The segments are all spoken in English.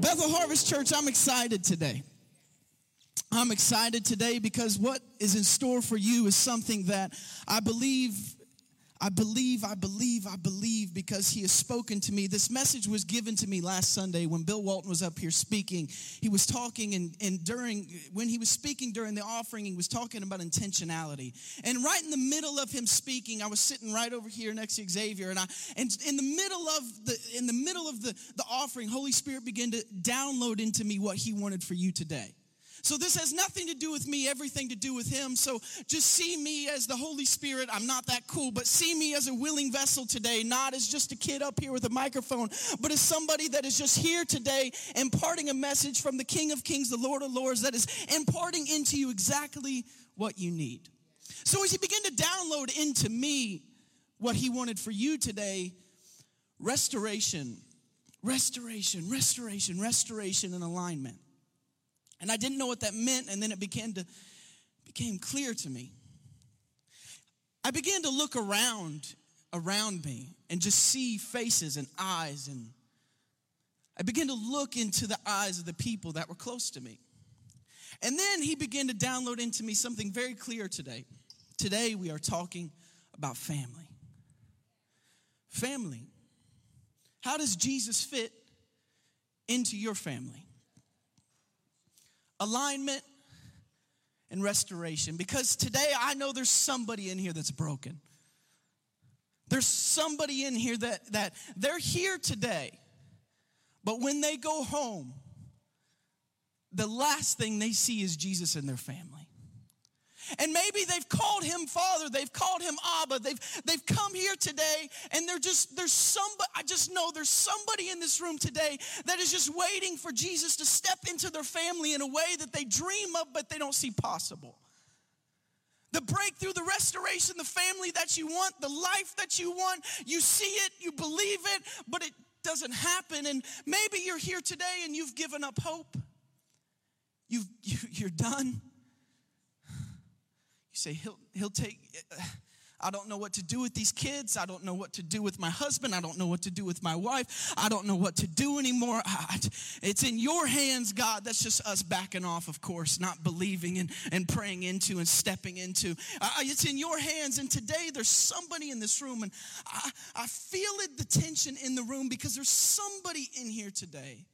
Bethel Harvest Church, I'm excited today. I'm excited today because what is in store for you is something that I believe, I believe, I believe, I believe because He has spoken to me. This message was given to me last Sunday when Bill Walton was up here speaking. He was talking, and, and during, when he was speaking during the offering, he was talking about intentionality. And right in the middle of him speaking, I was sitting right over here next to Xavier, and I, and in the middle of the, in the middle of the, the offering, Holy Spirit began to download into me what He wanted for you today. So this has nothing to do with me, everything to do with him. So just see me as the Holy Spirit. I'm not that cool, but see me as a willing vessel today, not as just a kid up here with a microphone, but as somebody that is just here today imparting a message from the King of Kings, the Lord of Lords, that is imparting into you exactly what you need. So as he began to download into me what he wanted for you today, restoration, restoration, restoration, restoration, and alignment. And I didn't know what that meant, and then it began to became clear to me. I began to look around around me and just see faces and eyes and I began to look into the eyes of the people that were close to me. And then he began to download into me something very clear today. Today we are talking about family. Family. How does Jesus fit into your family? Alignment, and restoration. Because today I know there's somebody in here that's broken. There's somebody in here that, that they're here today, but when they go home, the last thing they see is Jesus and their family. And maybe they've called him Father, they've called him Abba, they've, they've come here today, and they're just, there's somebody, I just know there's somebody in this room today that is just waiting for Jesus to step into their family in a way that they dream of, but they don't see possible. The breakthrough, the restoration, the family that you want, the life that you want, you see it, you believe it, but it doesn't happen. And maybe you're here today and you've given up hope. You've, you, you're done say, he'll, he'll take, I don't know what to do with these kids. I don't know what to do with my husband. I don't know what to do with my wife. I don't know what to do anymore. It's in your hands, God. That's just us backing off, of course, not believing and, and praying into and stepping into. It's in your hands. And today there's somebody in this room, and I, I feel it, the tension in the room because there's somebody in here today.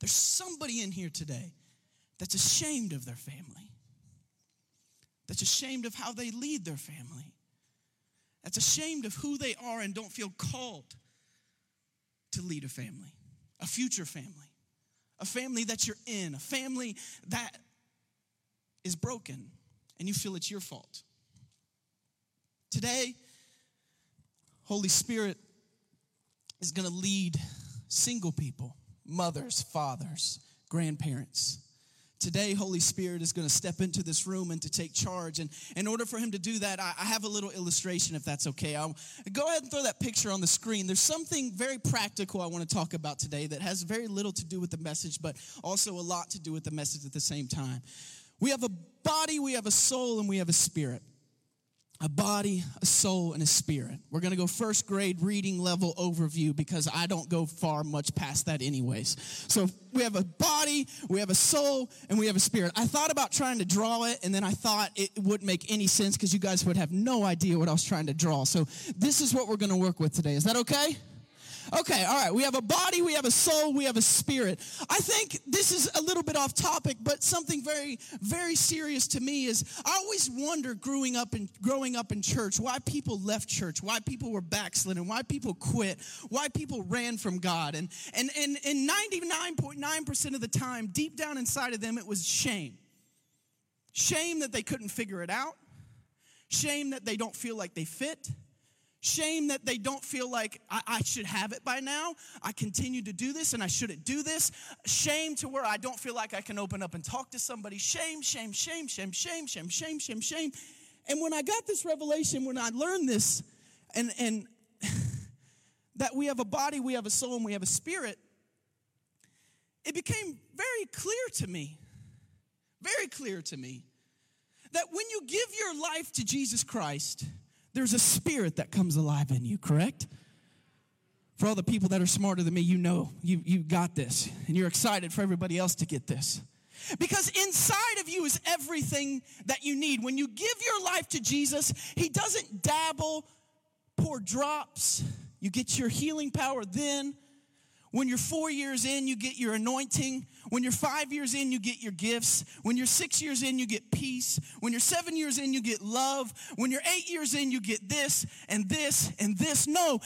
There's somebody in here today that's ashamed of their family that's ashamed of how they lead their family, that's ashamed of who they are and don't feel called to lead a family, a future family, a family that you're in, a family that is broken and you feel it's your fault. Today, Holy Spirit is going to lead single people, mothers, fathers, grandparents Today, Holy Spirit is going to step into this room and to take charge. And in order for him to do that, I have a little illustration, if that's okay. I'll go ahead and throw that picture on the screen. There's something very practical I want to talk about today that has very little to do with the message, but also a lot to do with the message at the same time. We have a body, we have a soul, and we have a spirit a body, a soul, and a spirit. We're going to go first grade reading level overview because I don't go far much past that, anyways. So we have a body, we have a soul, and we have a spirit. I thought about trying to draw it, and then I thought it wouldn't make any sense because you guys would have no idea what I was trying to draw. So this is what we're going to work with today. Is that okay? Okay, all right. We have a body, we have a soul, we have a spirit. I think this is a little bit off topic, but something very, very serious to me is I always wonder growing up in growing up in church why people left church, why people were backslidden, why people quit, why people ran from God. And and and, and 99.9% of the time, deep down inside of them, it was shame. Shame that they couldn't figure it out. Shame that they don't feel like they fit Shame that they don't feel like I, I, should have it by now. I continue to do this and I shouldn't do this. Shame to where I don't feel like I can open up and talk to somebody. Shame, shame, shame, shame, shame, shame, shame, shame, shame. And when I got this revelation, when I learned this, and, and that we have a body, we have a soul, and we have a spirit, it became very clear to me, very clear to me, that when you give your life to Jesus Christ, there's a spirit that comes alive in you, correct? For all the people that are smarter than me, you know you, you got this, and you're excited for everybody else to get this. Because inside of you is everything that you need. When you give your life to Jesus, He doesn't dabble, pour drops. You get your healing power then. When you're four years in, you get your anointing. When you're five years in, you get your gifts. When you're six years in, you get peace. When you're seven years in, you get love. When you're eight years in, you get this and this and this. No,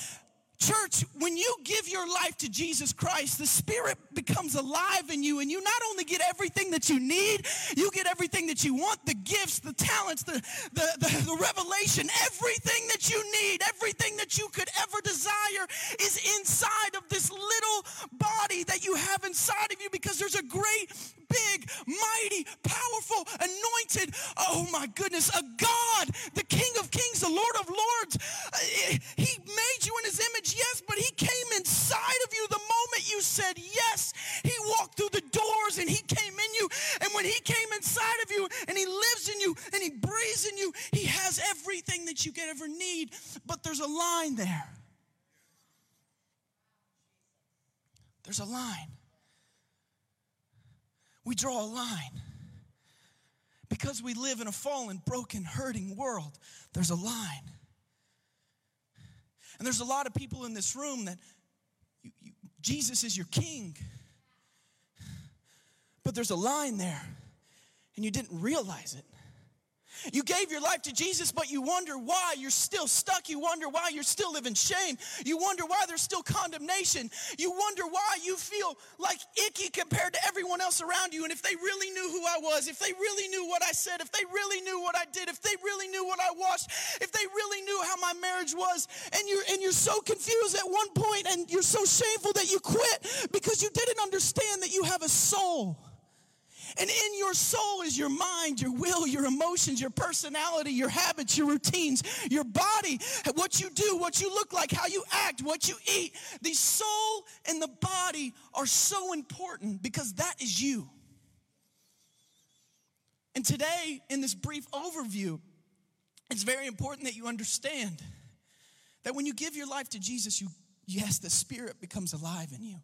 Church, when you give your life to Jesus Christ, the Spirit becomes alive in you, and you not only get everything that you need, you get everything that you want the gifts, the talents, the, the, the, the revelation, everything that you need, everything that you could ever desire is inside of this little body that you have inside of you because there's a great big, mighty, powerful, anointed, oh my goodness, a God, the King of Kings, the Lord of Lords. Uh, he made you in his image, yes, but he came inside of you the moment you said yes. He walked through the doors and he came in you. And when he came inside of you and he lives in you and he breathes in you, he has everything that you could ever need. But there's a line there. There's a line we draw a line. Because we live in a fallen, broken, hurting world, there's a line. And there's a lot of people in this room that you, you, Jesus is your king. But there's a line there, and you didn't realize it. You gave your life to Jesus, but you wonder why you're still stuck. You wonder why you're still living shame. You wonder why there's still condemnation. You wonder why you feel like icky compared to everyone else around you. And if they really knew who I was, if they really knew what I said, if they really knew what I did, if they really knew what I watched, if they really knew how my marriage was, and you're and you're so confused at one point and you're so shameful that you quit because you didn't understand that you have a soul. And in your soul is your mind, your will, your emotions, your personality, your habits, your routines, your body, what you do, what you look like, how you act, what you eat. The soul and the body are so important because that is you. And today, in this brief overview, it's very important that you understand that when you give your life to Jesus, you yes, the Spirit becomes alive in you.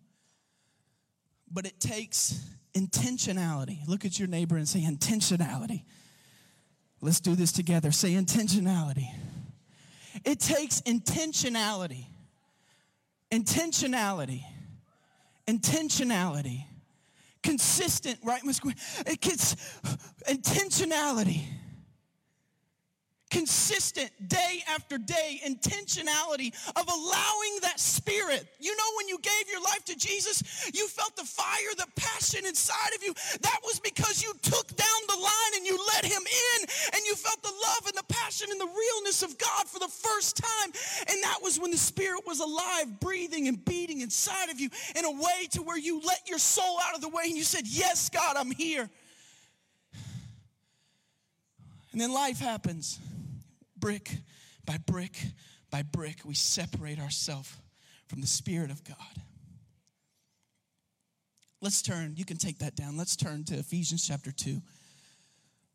But it takes intentionality. Look at your neighbor and say intentionality. Let's do this together. Say intentionality. It takes intentionality. Intentionality. Intentionality. Consistent, right? It gets intentionality consistent day after day intentionality of allowing that spirit. You know, when you gave your life to Jesus, you felt the fire, the passion inside of you. That was because you took down the line and you let him in and you felt the love and the passion and the realness of God for the first time. And that was when the spirit was alive, breathing and beating inside of you in a way to where you let your soul out of the way and you said, Yes, God, I'm here. And then life happens brick by brick by brick, we separate ourselves from the Spirit of God. Let's turn, you can take that down. Let's turn to Ephesians chapter 2,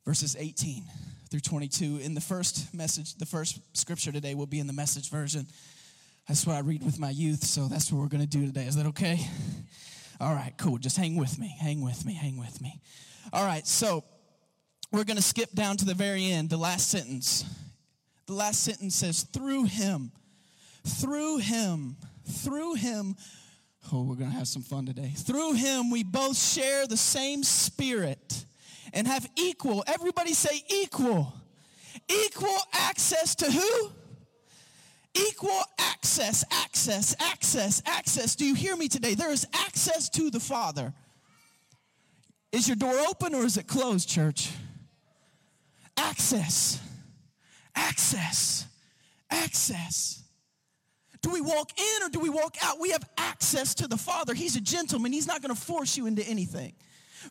verses 18 through 22. In the first message, the first scripture today will be in the message version. That's what I read with my youth, so that's what we're going to do today. Is that okay? All right, cool. Just hang with me, hang with me, hang with me. All right, so we're going to skip down to the very end, the last sentence. The last sentence says, through him, through him, through him. Oh, we're going to have some fun today. Through him, we both share the same spirit and have equal, everybody say equal, equal access to who? Equal access, access, access, access. Do you hear me today? There is access to the Father. Is your door open or is it closed, church? Access. Access. Access. Do we walk in or do we walk out? We have access to the Father. He's a gentleman, He's not going to force you into anything.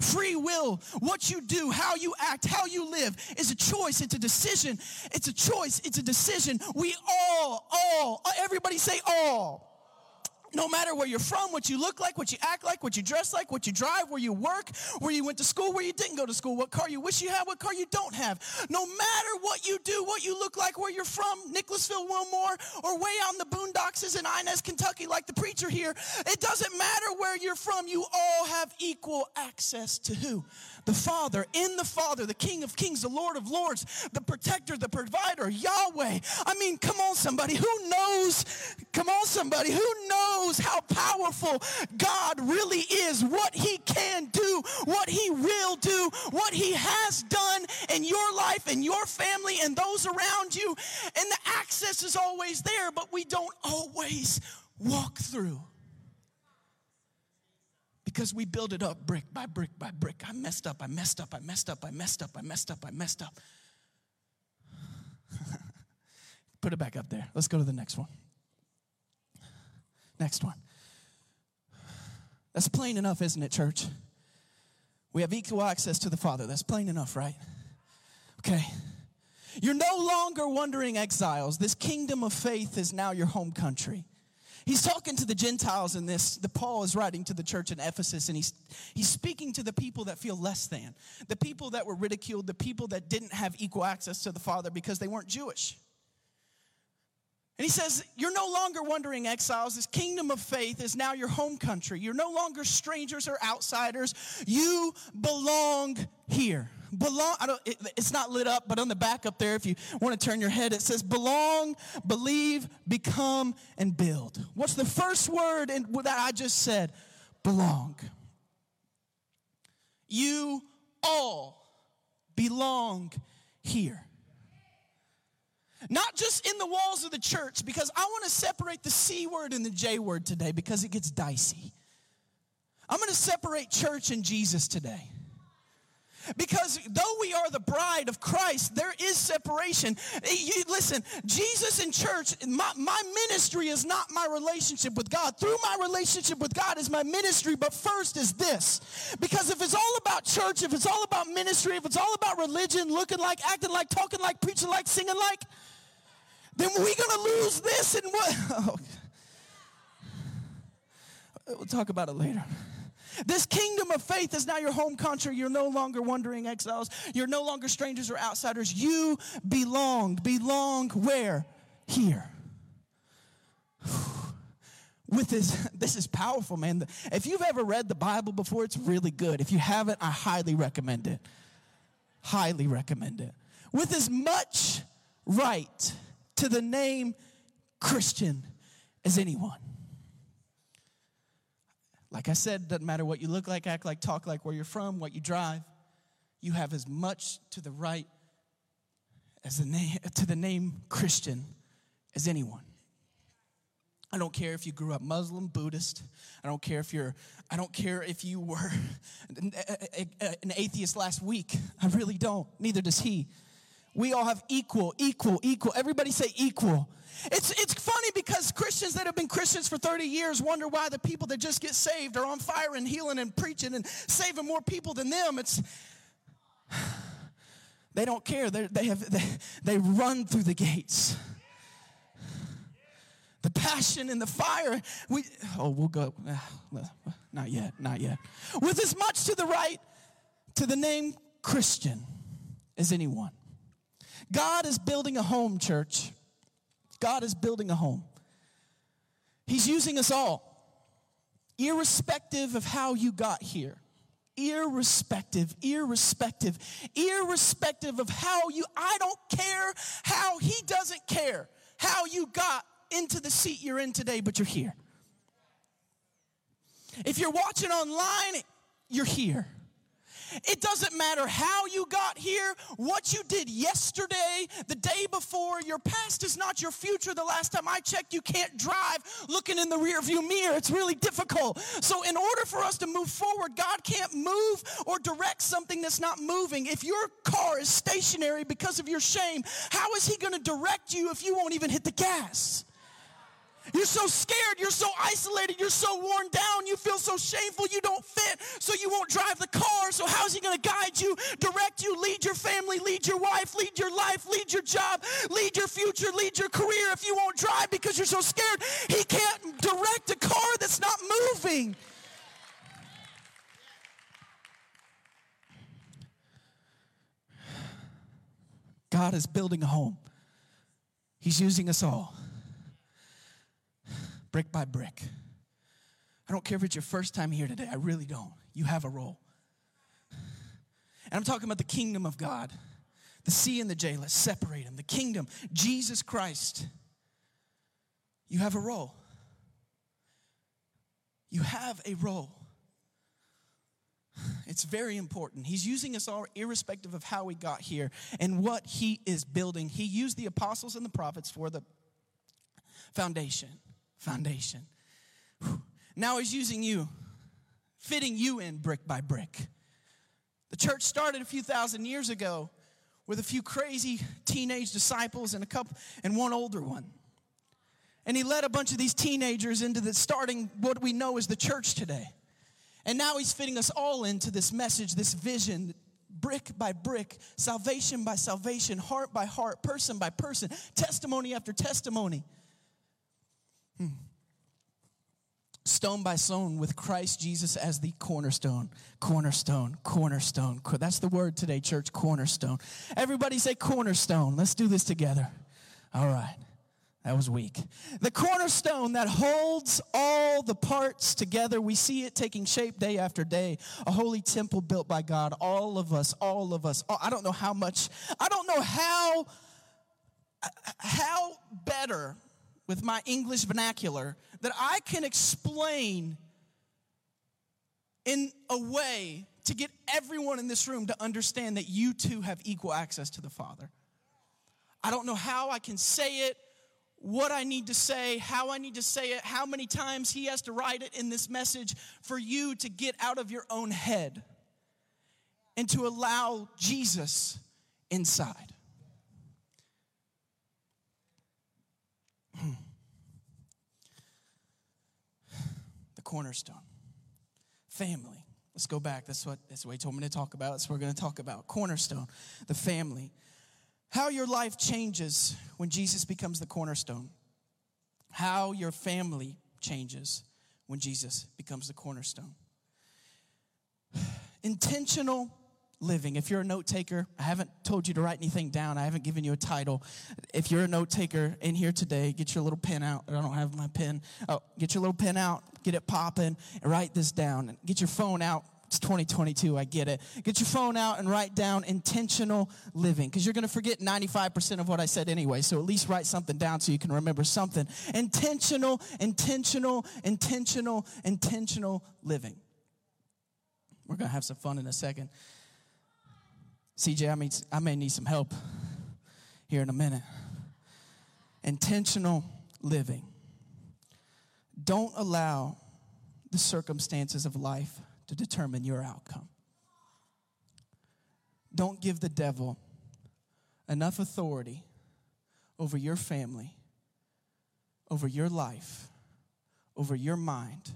Free will, what you do, how you act, how you live is a choice. It's a decision. It's a choice. It's a decision. We all, all, everybody say all. No matter where you're from, what you look like, what you act like, what you dress like, what you drive, where you work, where you went to school, where you didn't go to school, what car you wish you had, what car you don't have. No matter what you do, what you look like, where you're from, Nicholasville, Wilmore, or way out in the boondocks in Inez, Kentucky, like the preacher here, it doesn't matter where you're from. You all have equal access to who? The Father, in the Father, the King of Kings, the Lord of Lords, the protector, the provider, Yahweh. I mean, come on, somebody. Who knows? Come on, somebody. Who knows how powerful God really is? What He can do, what He will do, what He has done in your life and your family and those around you. And the access is always there, but we don't always walk through because we build it up brick by brick by brick. I messed up, I messed up, I messed up, I messed up, I messed up, I messed up. Put it back up there. Let's go to the next one. Next one. That's plain enough, isn't it, church? We have equal access to the Father. That's plain enough, right? Okay. You're no longer wandering exiles. This kingdom of faith is now your home country. He's talking to the Gentiles in this. The Paul is writing to the church in Ephesus, and he's, he's speaking to the people that feel less than, the people that were ridiculed, the people that didn't have equal access to the Father because they weren't Jewish. And he says, You're no longer wandering exiles. This kingdom of faith is now your home country. You're no longer strangers or outsiders. You belong here belong I don't, it, it's not lit up but on the back up there if you want to turn your head it says belong believe become and build. What's the first word in, that i just said? Belong. You all belong here. Not just in the walls of the church because i want to separate the c word and the j word today because it gets dicey. I'm going to separate church and jesus today because though we are the bride of Christ, there is separation. Eh, you, listen, Jesus in church, my, my ministry is not my relationship with God. Through my relationship with God is my ministry, but first is this. Because if it's all about church, if it's all about ministry, if it's all about religion, looking like, acting like, talking like, preaching like, singing like, then we're going to lose this and what? Oh. We'll talk about it later. This kingdom of faith is now your home country. You're no longer wandering exiles. You're no longer strangers or outsiders. You belong. Belong where? Here. With this, this is powerful, man. If you've ever read the Bible before, it's really good. If you haven't, I highly recommend it. Highly recommend it. With as much right to the name Christian as anyone. Like I said, doesn't matter what you look like, act like, talk like, where you're from, what you drive. You have as much to the right as the name to the name Christian as anyone. I don't care if you grew up Muslim, Buddhist. I don't care if you're I don't care if you were an atheist last week. I really don't. Neither does he. We all have equal, equal, equal. Everybody say equal. It's, it's funny because Christians that have been Christians for 30 years wonder why the people that just get saved are on fire and healing and preaching and saving more people than them. It's they don't care. They're, they have they, they run through the gates. The passion and the fire. We oh we'll go. Not yet. Not yet. With as much to the right to the name Christian as anyone. God is building a home, church. God is building a home. He's using us all, irrespective of how you got here. Irrespective, irrespective, irrespective of how you, I don't care how he doesn't care how you got into the seat you're in today, but you're here. If you're watching online, you're here. It doesn't matter how you got here, what you did yesterday, the day before. Your past is not your future. The last time I checked, you can't drive looking in the rearview mirror. It's really difficult. So, in order for us to move forward, God can't move or direct something that's not moving. If your car is stationary because of your shame, how is He going to direct you if you won't even hit the gas? You're so scared. You're so isolated. You're so worn down. You feel so shameful. You don't fit. So you won't drive the car. So how's he going to guide you, direct you, lead your family, lead your wife, lead your life, lead your job, lead your future, lead your career if you won't drive because you're so scared? He can't direct a car that's not moving. God is building a home. He's using us all brick by brick. I don't care if it's your first time here today, I really don't. You have a role. And I'm talking about the kingdom of God. The C and the J, let's separate them. The kingdom, Jesus Christ. You have a role. You have a role. It's very important. He's using us all irrespective of how we got here and what he is building. He used the apostles and the prophets for the foundation foundation. Now he's using you, fitting you in brick by brick. The church started a few thousand years ago with a few crazy teenage disciples and a couple and one older one. And he led a bunch of these teenagers into the starting what we know as the church today. And now he's fitting us all into this message, this vision, brick by brick, salvation by salvation, heart by heart, person by person, testimony after testimony. Hmm. Stone by stone with Christ Jesus as the cornerstone. Cornerstone, cornerstone. That's the word today, church, cornerstone. Everybody say cornerstone. Let's do this together. All right. That was weak. The cornerstone that holds all the parts together. We see it taking shape day after day. A holy temple built by God. All of us, all of us. I don't know how much, I don't know how, how better with my English vernacular that I can explain in a way to get everyone in this room to understand that you too have equal access to the Father. I don't know how I can say it, what I need to say, how I need to say it, how many times He has to write it in this message for you to get out of your own head and to allow Jesus inside. Cornerstone. Family. Let's go back. That's what, that's what he told me to talk about. That's what we're going to talk about. Cornerstone, the family. How your life changes when Jesus becomes the cornerstone. How your family changes when Jesus becomes the cornerstone. Intentional living. If you're a note taker, I haven't told you to write anything down. I haven't given you a title. If you're a note taker in here today, get your little pen out. I don't have my pen. Oh, get your little pen out, get it popping, and write this down. Get your phone out. It's 2022, I get it. Get your phone out and write down intentional living because you're going to forget 95% of what I said anyway. So at least write something down so you can remember something. Intentional, intentional, intentional, intentional living. We're going to have some fun in a second. CJ, I, I may need some help here in a minute. Intentional living. Don't allow the circumstances of life to determine your outcome. Don't give the devil enough authority over your family, over your life, over your mind,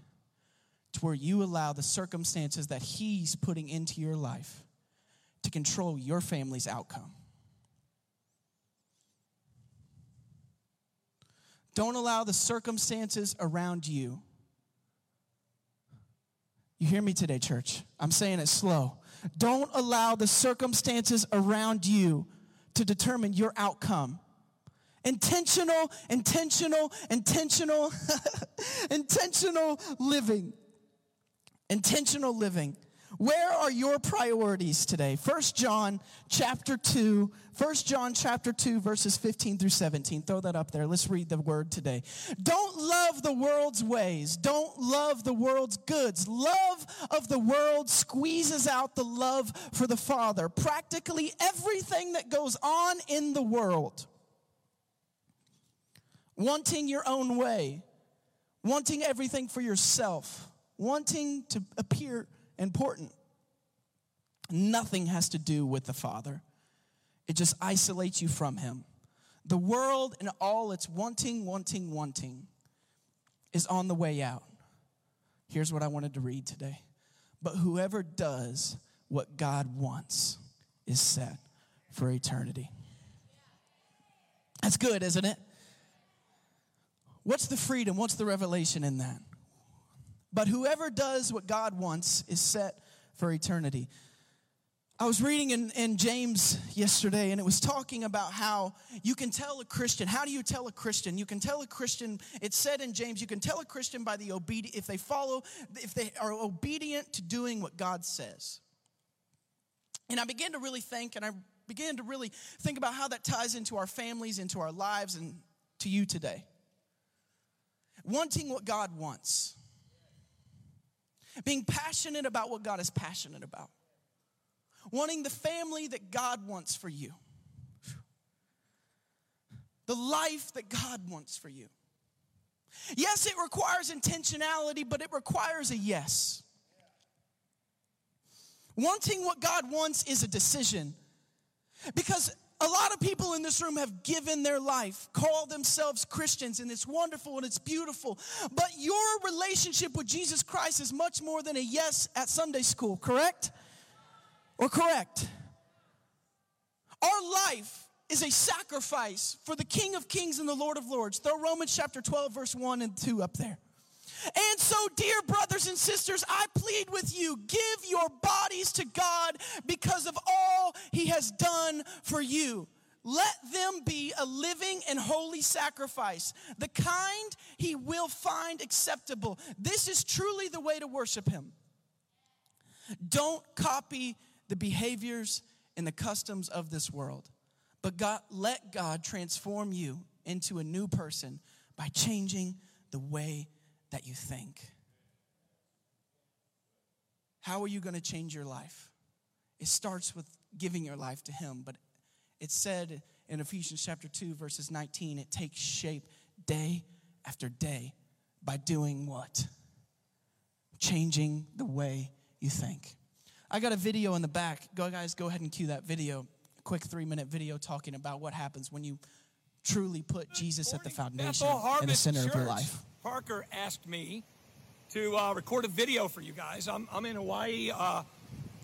to where you allow the circumstances that he's putting into your life to control your family's outcome. Don't allow the circumstances around you. You hear me today, church? I'm saying it slow. Don't allow the circumstances around you to determine your outcome. Intentional, intentional, intentional, intentional living. Intentional living. Where are your priorities today? First John chapter 2, First John chapter 2 verses 15 through 17. Throw that up there. Let's read the word today. Don't love the world's ways. Don't love the world's goods. Love of the world squeezes out the love for the Father. Practically everything that goes on in the world. Wanting your own way, wanting everything for yourself, wanting to appear important. Nothing has to do with the Father, it just isolates you from Him. The world and all its wanting, wanting, wanting is on the way out. Here's what I wanted to read today. But whoever does what God wants is set for eternity. That's good, isn't it? What's the freedom? What's the revelation in that? But whoever does what God wants is set for eternity. I was reading in, in James yesterday, and it was talking about how you can tell a Christian. How do you tell a Christian? You can tell a Christian, it said in James, you can tell a Christian by the obedient, if they follow, if they are obedient to doing what God says. And I began to really think, and I began to really think about how that ties into our families, into our lives, and to you today. Wanting what God wants, being passionate about what God is passionate about wanting the family that God wants for you, the life that God wants for you. Yes, it requires intentionality, but it requires a yes. Wanting what God wants is a decision. Because a lot of people in this room have given their life, call themselves Christians, and it's wonderful and it's beautiful. But your relationship with Jesus Christ is much more than a yes at Sunday school, correct? or correct. Our life is a sacrifice for the King of Kings and the Lord of Lords. Throw Romans chapter 12, verse 1 and 2 up there. And so, dear brothers and sisters, I plead with you give your bodies to God done for you. Let them be a living and holy sacrifice, the kind He will find acceptable. This is truly the way to worship Him. Don't copy the behaviors and the customs of this world. But God, let God transform you into a new person by changing the way that you think. How are you going to change your life? It starts with giving your life to Him, but it said in Ephesians chapter 2, verses 19, it takes shape day after day by doing what? Changing the way you think. I got a video in the back. Go, guys, go ahead and cue that video. A quick three minute video talking about what happens when you truly put Jesus at the foundation in the center Church. of your life. Parker asked me to uh, record a video for you guys. I'm, I'm in Hawaii uh,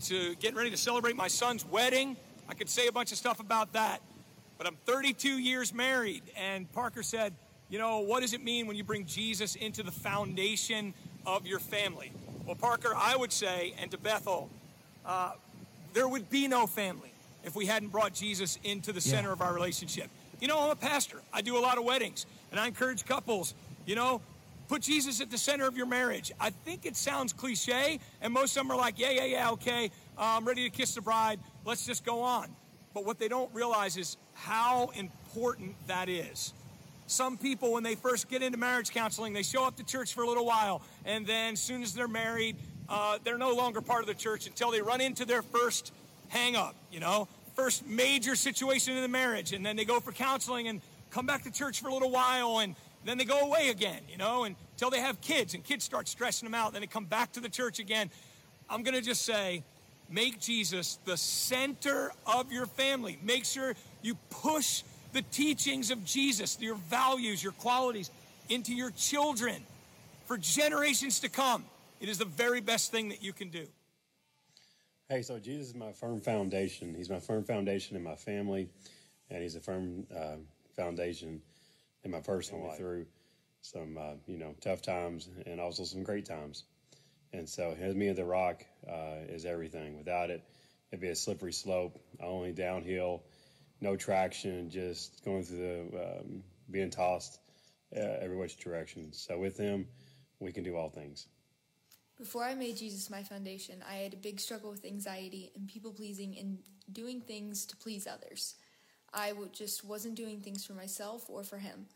to getting ready to celebrate my son's wedding. I could say a bunch of stuff about that, but I'm 32 years married. And Parker said, You know, what does it mean when you bring Jesus into the foundation of your family? Well, Parker, I would say, and to Bethel, uh, there would be no family if we hadn't brought Jesus into the center yeah. of our relationship. You know, I'm a pastor. I do a lot of weddings, and I encourage couples, you know, put Jesus at the center of your marriage. I think it sounds cliche, and most of them are like, yeah, yeah, yeah, okay, I'm ready to kiss the bride. Let's just go on. But what they don't realize is how important that is. Some people, when they first get into marriage counseling, they show up to church for a little while, and then as soon as they're married, uh, they're no longer part of the church until they run into their first hang up, you know, first major situation in the marriage. And then they go for counseling and come back to church for a little while and then they go away again, you know, and until they have kids and kids start stressing them out. Then they come back to the church again. I'm going to just say, make Jesus the center of your family. Make sure you push the teachings of Jesus, your values, your qualities into your children for generations to come. It is the very best thing that you can do. Hey, so Jesus is my firm foundation. He's my firm foundation in my family, and he's a firm uh, foundation in my personal life through some, uh, you know, tough times and also some great times. And so, his me at the rock uh, is everything. Without it, it'd be a slippery slope, only downhill, no traction, just going through the, um, being tossed uh, every which direction. So, with him, we can do all things. Before I made Jesus my foundation, I had a big struggle with anxiety and people pleasing and doing things to please others. I just wasn't doing things for myself or for him.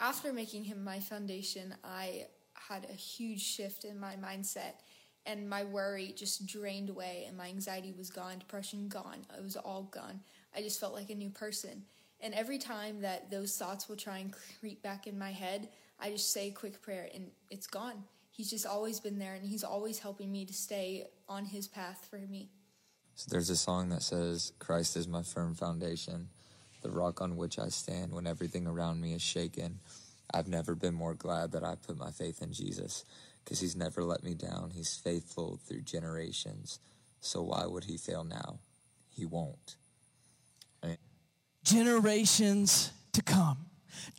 After making him my foundation, I had a huge shift in my mindset and my worry just drained away and my anxiety was gone, depression gone. It was all gone. I just felt like a new person. And every time that those thoughts will try and creep back in my head, I just say a quick prayer and it's gone he's just always been there and he's always helping me to stay on his path for me. So there's a song that says, Christ is my firm foundation, the rock on which I stand when everything around me is shaken. I've never been more glad that I put my faith in Jesus because he's never let me down. He's faithful through generations. So why would he fail now? He won't. Generations to come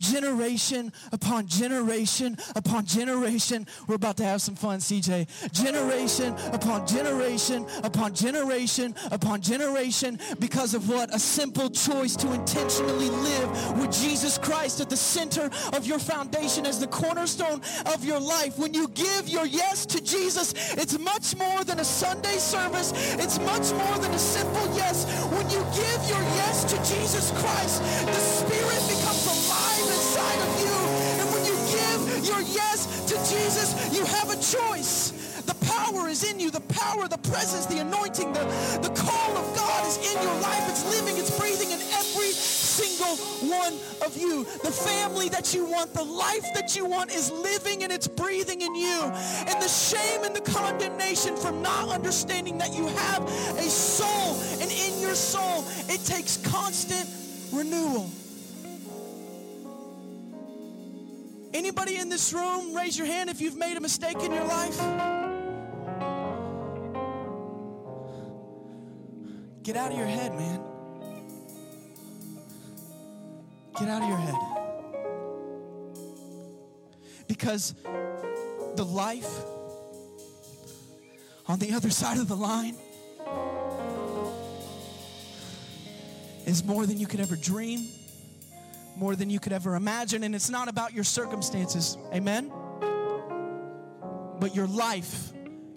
generation upon generation upon generation. We're about to have some fun, CJ. Generation upon generation upon generation upon generation because of what? A simple choice to intentionally live with Jesus Christ at the center of your foundation as the cornerstone of your life. When you give your yes to Jesus, it's much more than a Sunday service. It's much more than a simple yes. When you give your yes to Jesus Christ, the Spirit becomes alive inside of you. And when you give your yes to Jesus, you have a choice. The power is in you. The power, the presence, the anointing, the, the call of God is in your life. It's living, it's breathing in every single one of you. The family that you want, the life that you want is living and it's breathing in you. And the shame and the condemnation from not understanding that you have a soul and in your soul, it takes constant renewal. Anybody in this room, raise your hand if you've made a mistake in your life. Get out of your head, man. Get out of your head. Because the life on the other side of the line is more than you could ever dream more than you could ever imagine. And it's not about your circumstances, amen? But your life,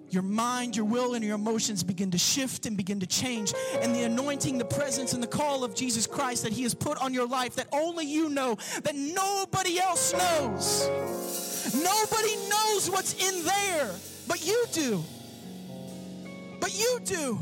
your mind, your will, and your emotions begin to shift and begin to change. And the anointing, the presence, and the call of Jesus Christ that He has put on your life that only you know, that nobody else knows. Nobody knows what's in there, but you do. But you do.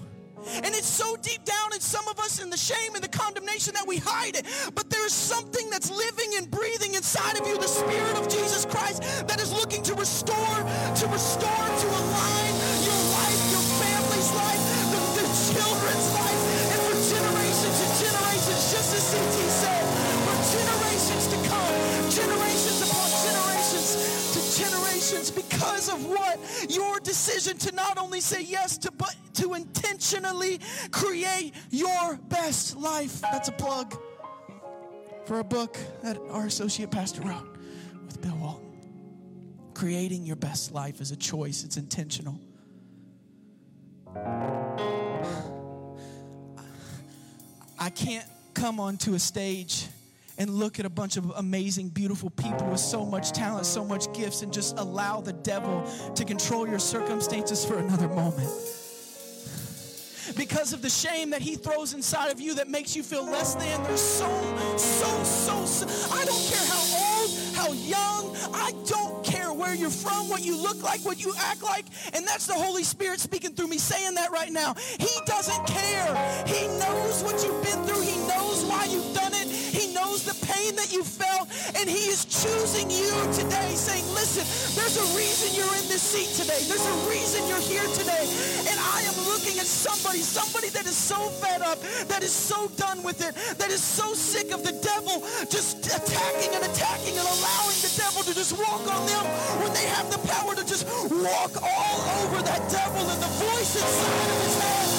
And it's so deep down in some of us in the shame and the condemnation that we hide it. But there's something that's living and breathing inside of you, the Spirit of Jesus Christ, that is looking to restore, to restore, to align your life, your family's life, the, the children's life, and for generations and generations, just as CT said, for generations to come, generations upon generations to generations because of what? Your decision to not only say yes to, but to intentionally create your best life. That's a plug for a book that our associate pastor wrote with Bill Walton. Creating your best life is a choice, it's intentional. I can't come onto a stage and look at a bunch of amazing, beautiful people with so much talent, so much gifts, and just allow the devil to control your circumstances for another moment because of the shame that he throws inside of you that makes you feel less than. There's so, so, so, so, I don't care how old, how young, I don't care where you're from, what you look like, what you act like. And that's the Holy Spirit speaking through me saying that right now. He doesn't care. He knows what you've been through. He knows why you've done knows the pain that you felt, and He is choosing you today, saying, Listen, there's a reason you're in this seat today. There's a reason you're here today. And I am looking at somebody, somebody that is so fed up, that is so done with it, that is so sick of the devil just attacking and attacking and allowing the devil to just walk on them when they have the power to just walk all over that devil and the voice inside of his head,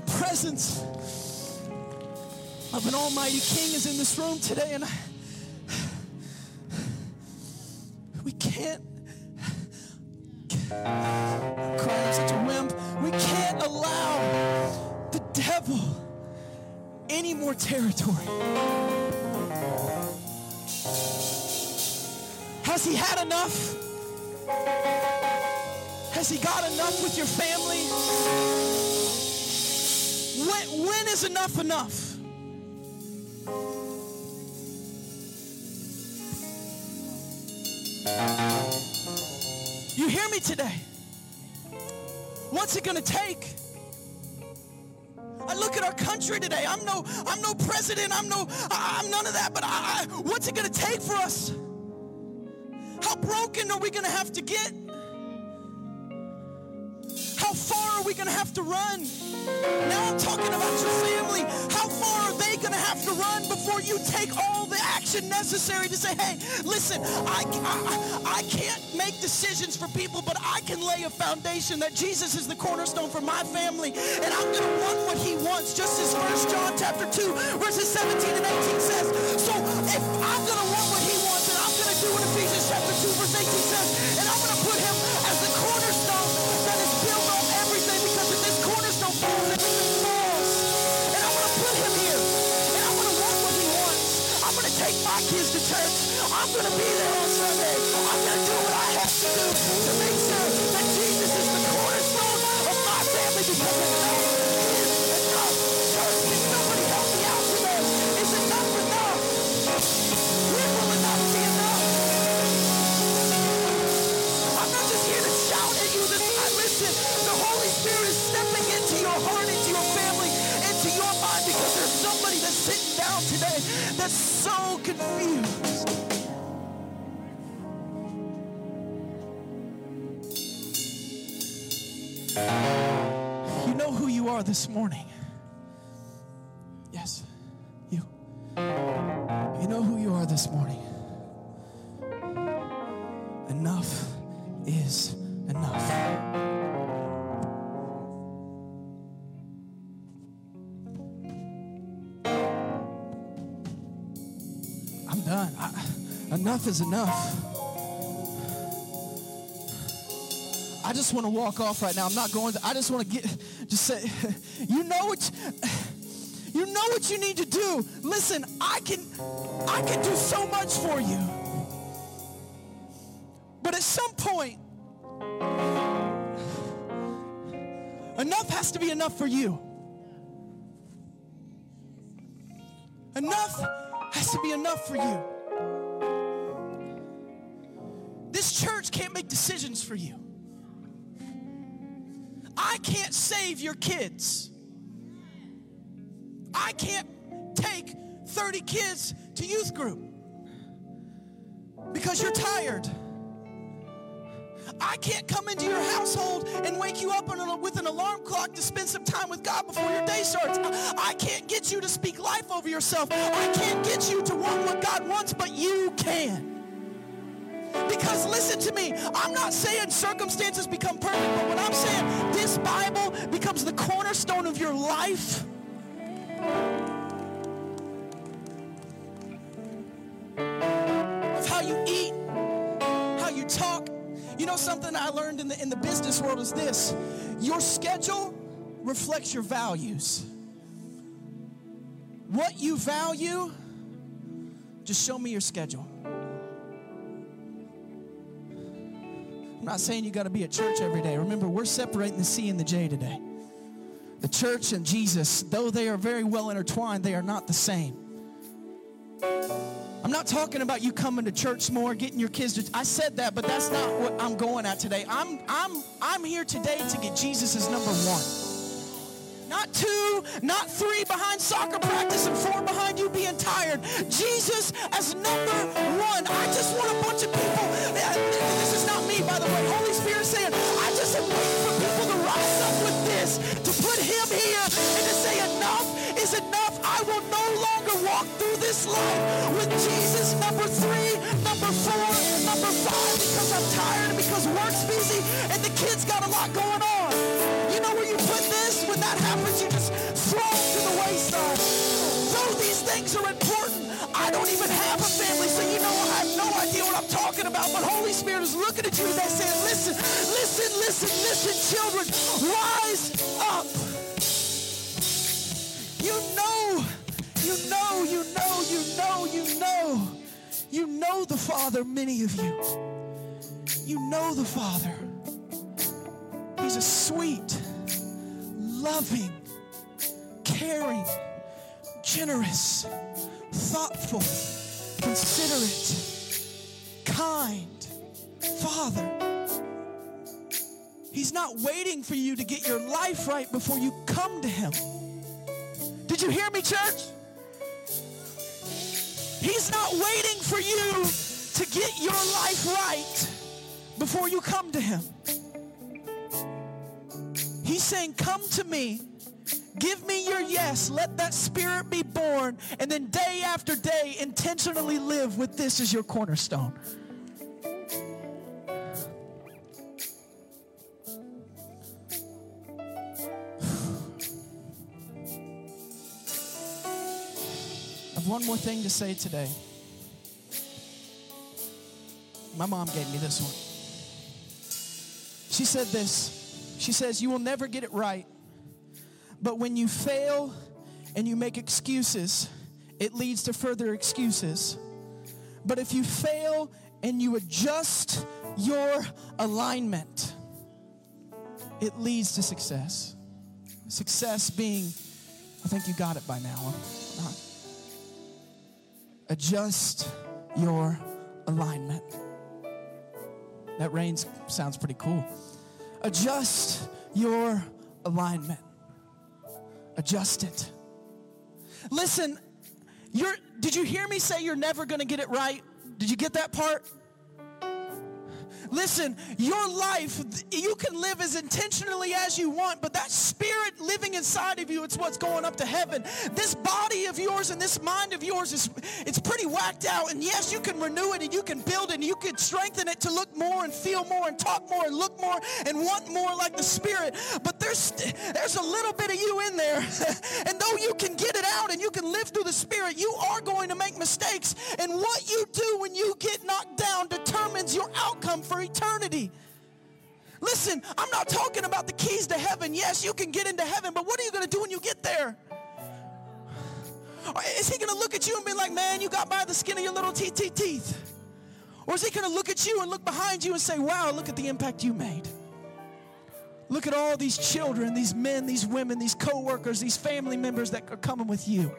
presence of an almighty king is in this room today and I, we can't crying I'm such a wimp we can't allow the devil any more territory. Has he had enough? Has he got enough with your family when, when is enough enough You hear me today? What's it to take? I look at our country today. I'm no, I'm no president. I'm no, I, am none of that. But I, I, what's it to take for us? How broken are we to have to get? We going to have to run? Now I'm talking about your family. How far are they going to have to run before you take all the action necessary to say, hey, listen, I, I, I can't make decisions for people, but I can lay a foundation that Jesus is the cornerstone for my family, and I'm going to want what he wants, just as 1 John chapter 2, verses 17 and 18 says. So if I'm going to want what he wants, and I'm going to do what Ephesians chapter 2, verse 18 says, I'm going to be there on Sunday. I'm going to do what I have to do to make sure that Jesus is the cornerstone of my family because is enough. Me out today? Is enough enough? Enough? I'm not just here to shout at you. Listen, the Holy Spirit is stepping into your heart, into your family, into your mind because there's somebody that's sitting down today that's so confused. Are this morning. Yes, you. You know who you are this morning. Enough is enough. I'm done. Enough is enough. I just want to walk off right now. I'm not going to, I just want to get, just say, you know what, you know what you need to do. Listen, I can, I can do so much for you. But at some point, enough has to be enough for you. Enough has to be enough for you. This church can't make decisions for you. I can't save your kids. I can't take 30 kids to youth group because you're tired. I can't come into your household and wake you up with an alarm clock to spend some time with God before your day starts. I can't get you to speak life over yourself. I can't get you to want what God wants, but you can. Because listen to me, I'm not saying circumstances become perfect, but what I'm saying, this Bible becomes the cornerstone of your life. Of how you eat, how you talk. You know something I learned in the in the business world is this. Your schedule reflects your values. What you value, just show me your schedule. I'm not saying you got to be at church every day. Remember, we're separating the C and the J today. The church and Jesus, though they are very well intertwined, they are not the same. I'm not talking about you coming to church more, getting your kids to I said that, but that's not what I'm going at today. I'm I'm I'm here today to get Jesus as number 1. Not two, not three behind soccer practice and four behind you being tired. Jesus as number one. I just want a bunch of people. This is not me, by the way. Holy Spirit saying, I just am waiting for people to rise up with this, to put him here and to say enough is enough. I will no longer walk through this life with Jesus number three, number four, number five because I'm tired and because work's busy and the kids got a lot going on. When that happens, you just throw to the wayside. Though these things are important, I don't even have a family, so you know I have no idea what I'm talking about. But Holy Spirit is looking at you and saying, listen, listen, listen, listen, children, rise up. You know, you know, you know, you know, you know. You know the Father, many of you. You know the Father. He's a sweet, loving, caring, generous, thoughtful, considerate, kind Father. He's not waiting for you to get your life right before you come to Him. Did you hear me, church? He's not waiting for you to get your life right before you come to Him. He's saying, Come to me. Give me your yes. Let that spirit be born. And then day after day, intentionally live with this as your cornerstone. I have one more thing to say today. My mom gave me this one. She said this. She says, You will never get it right, but when you fail and you make excuses, it leads to further excuses. But if you fail and you adjust your alignment, it leads to success. Success being, I think you got it by now. Adjust your alignment. That rain sounds pretty cool. Adjust your alignment. Adjust it. Listen, you're, did you hear me say you're never going to get it right? Did you get that part? Listen, your life, you can live as intentionally as you want, but that spirit living inside of you, it's what's going up to heaven. This body of yours and this mind of yours is it's pretty whacked out. And yes, you can renew it and you can build it and you can strengthen it to look more and feel more and talk more and look more and want more like the spirit. But there's there's a little bit of you in there. and though you can get it out and you can live through the spirit, you are going to make mistakes. And what you do when you get knocked down determines your outcome for eternity. Listen, I'm not talking about the keys to heaven. Yes, you can get into heaven, but what are you going to do when you get there? Is he going to look at you and be like, man, you got by the skin of your little teeth, teeth? Or is he going to look at you and look behind you and say, wow, look at the impact you made? Look at all these children, these men, these women, these co-workers, these family members that are coming with you.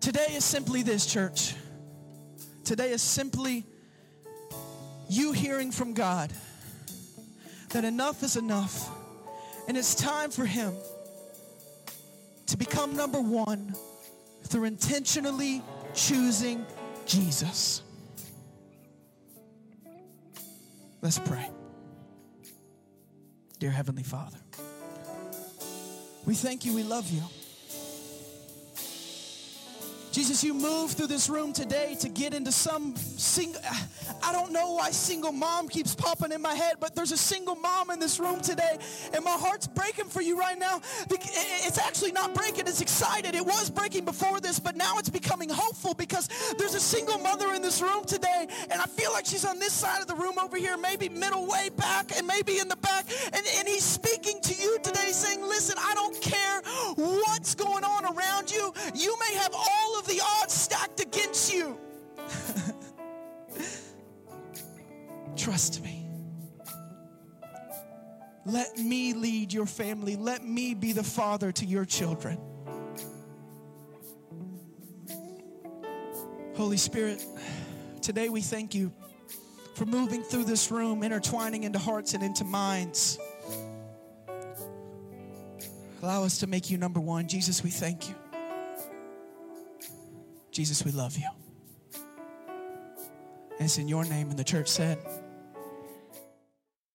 Today is simply this, church. Today is simply you hearing from God that enough is enough. And it's time for Him to become number one through intentionally choosing Jesus. Let's pray. Dear Heavenly Father, we thank you, we love you. Jesus, you move through this room today to get into some single, I don't know why single mom keeps popping in my head, but there's a single mom in this room today, and my heart's breaking for you right now. It's actually not breaking, it's excited. It was breaking before this, but now it's becoming hopeful because there's a single mother in this room today, and I feel like she's on this side of the room over here, maybe middle way back, and maybe in the back, and, and he's speaking to you today saying, listen, I don't care what's going on around you. You may have all of the odds stacked against you. Trust me. Let me lead your family. Let me be the father to your children. Holy Spirit, today we thank you for moving through this room, intertwining into hearts and into minds. Allow us to make you number one. Jesus, we thank you. Jesus, we love you. And it's in your name. And the church said,